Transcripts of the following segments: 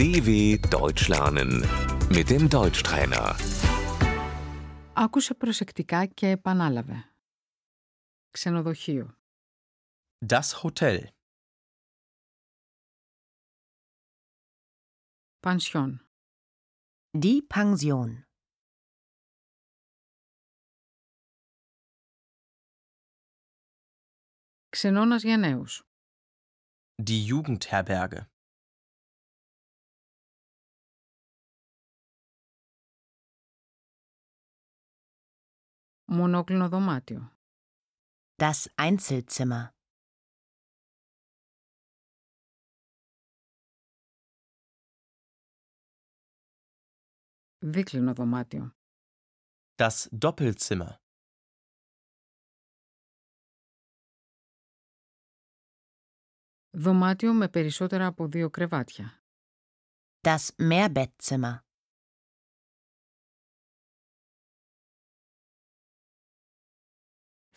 DW Deutsch lernen mit dem Deutschtrainer. Άκουσε προσεκτικά και επανάλαβε. Ξενοδοχείο. Das Hotel. Πανσιόν. Die Pension. Ξενώνας για νέους. Die Jugendherberge. Μονόκλινο δωμάτιο. Das Einzelzimmer. Δίκλινο δωμάτιο. Das Doppelzimmer. Δωμάτιο με περισσότερα από δύο κρεβάτια. Das Mehrbettzimmer.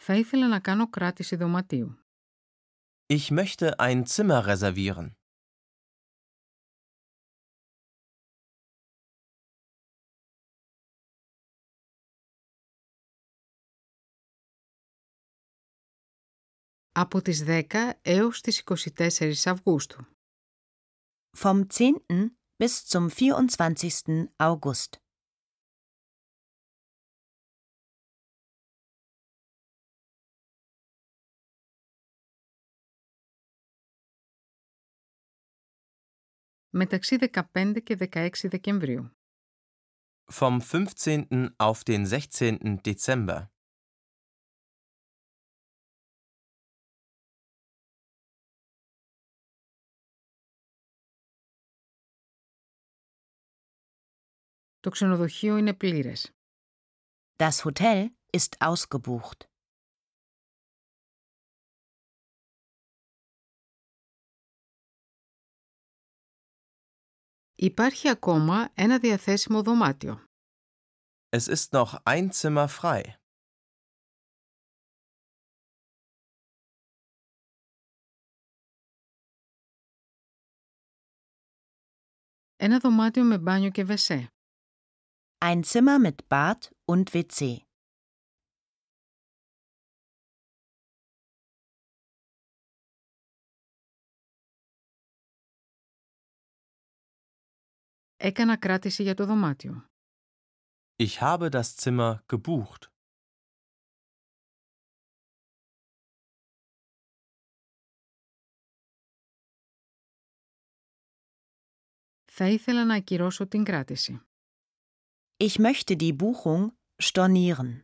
Θα ήθελα να κάνω κράτηση δωματίου. Ich möchte ein Zimmer reservieren. Από τις 10 έως τις 24 Αυγούστου. Vom 10. bis zum 24. August. Μεταξύ 15 και 16 Δεκεμβρίου. Vom 15. auf den 16. Dezember. Το ξενοδοχείο είναι πλήρες. Das Hotel ist ausgebucht. Υπάρχει ακόμα ένα διαθέσιμο δωμάτιο. Es ist noch ein Zimmer frei. Ένα δωμάτιο με μπάνιο και βεσέ. Ein Zimmer mit Bad und WC. Έκανα κράτηση για το δωμάτιο. Ich habe das Zimmer gebucht. Θα ήθελα να ακυρώσω την κράτηση. Ich möchte die Buchung stornieren.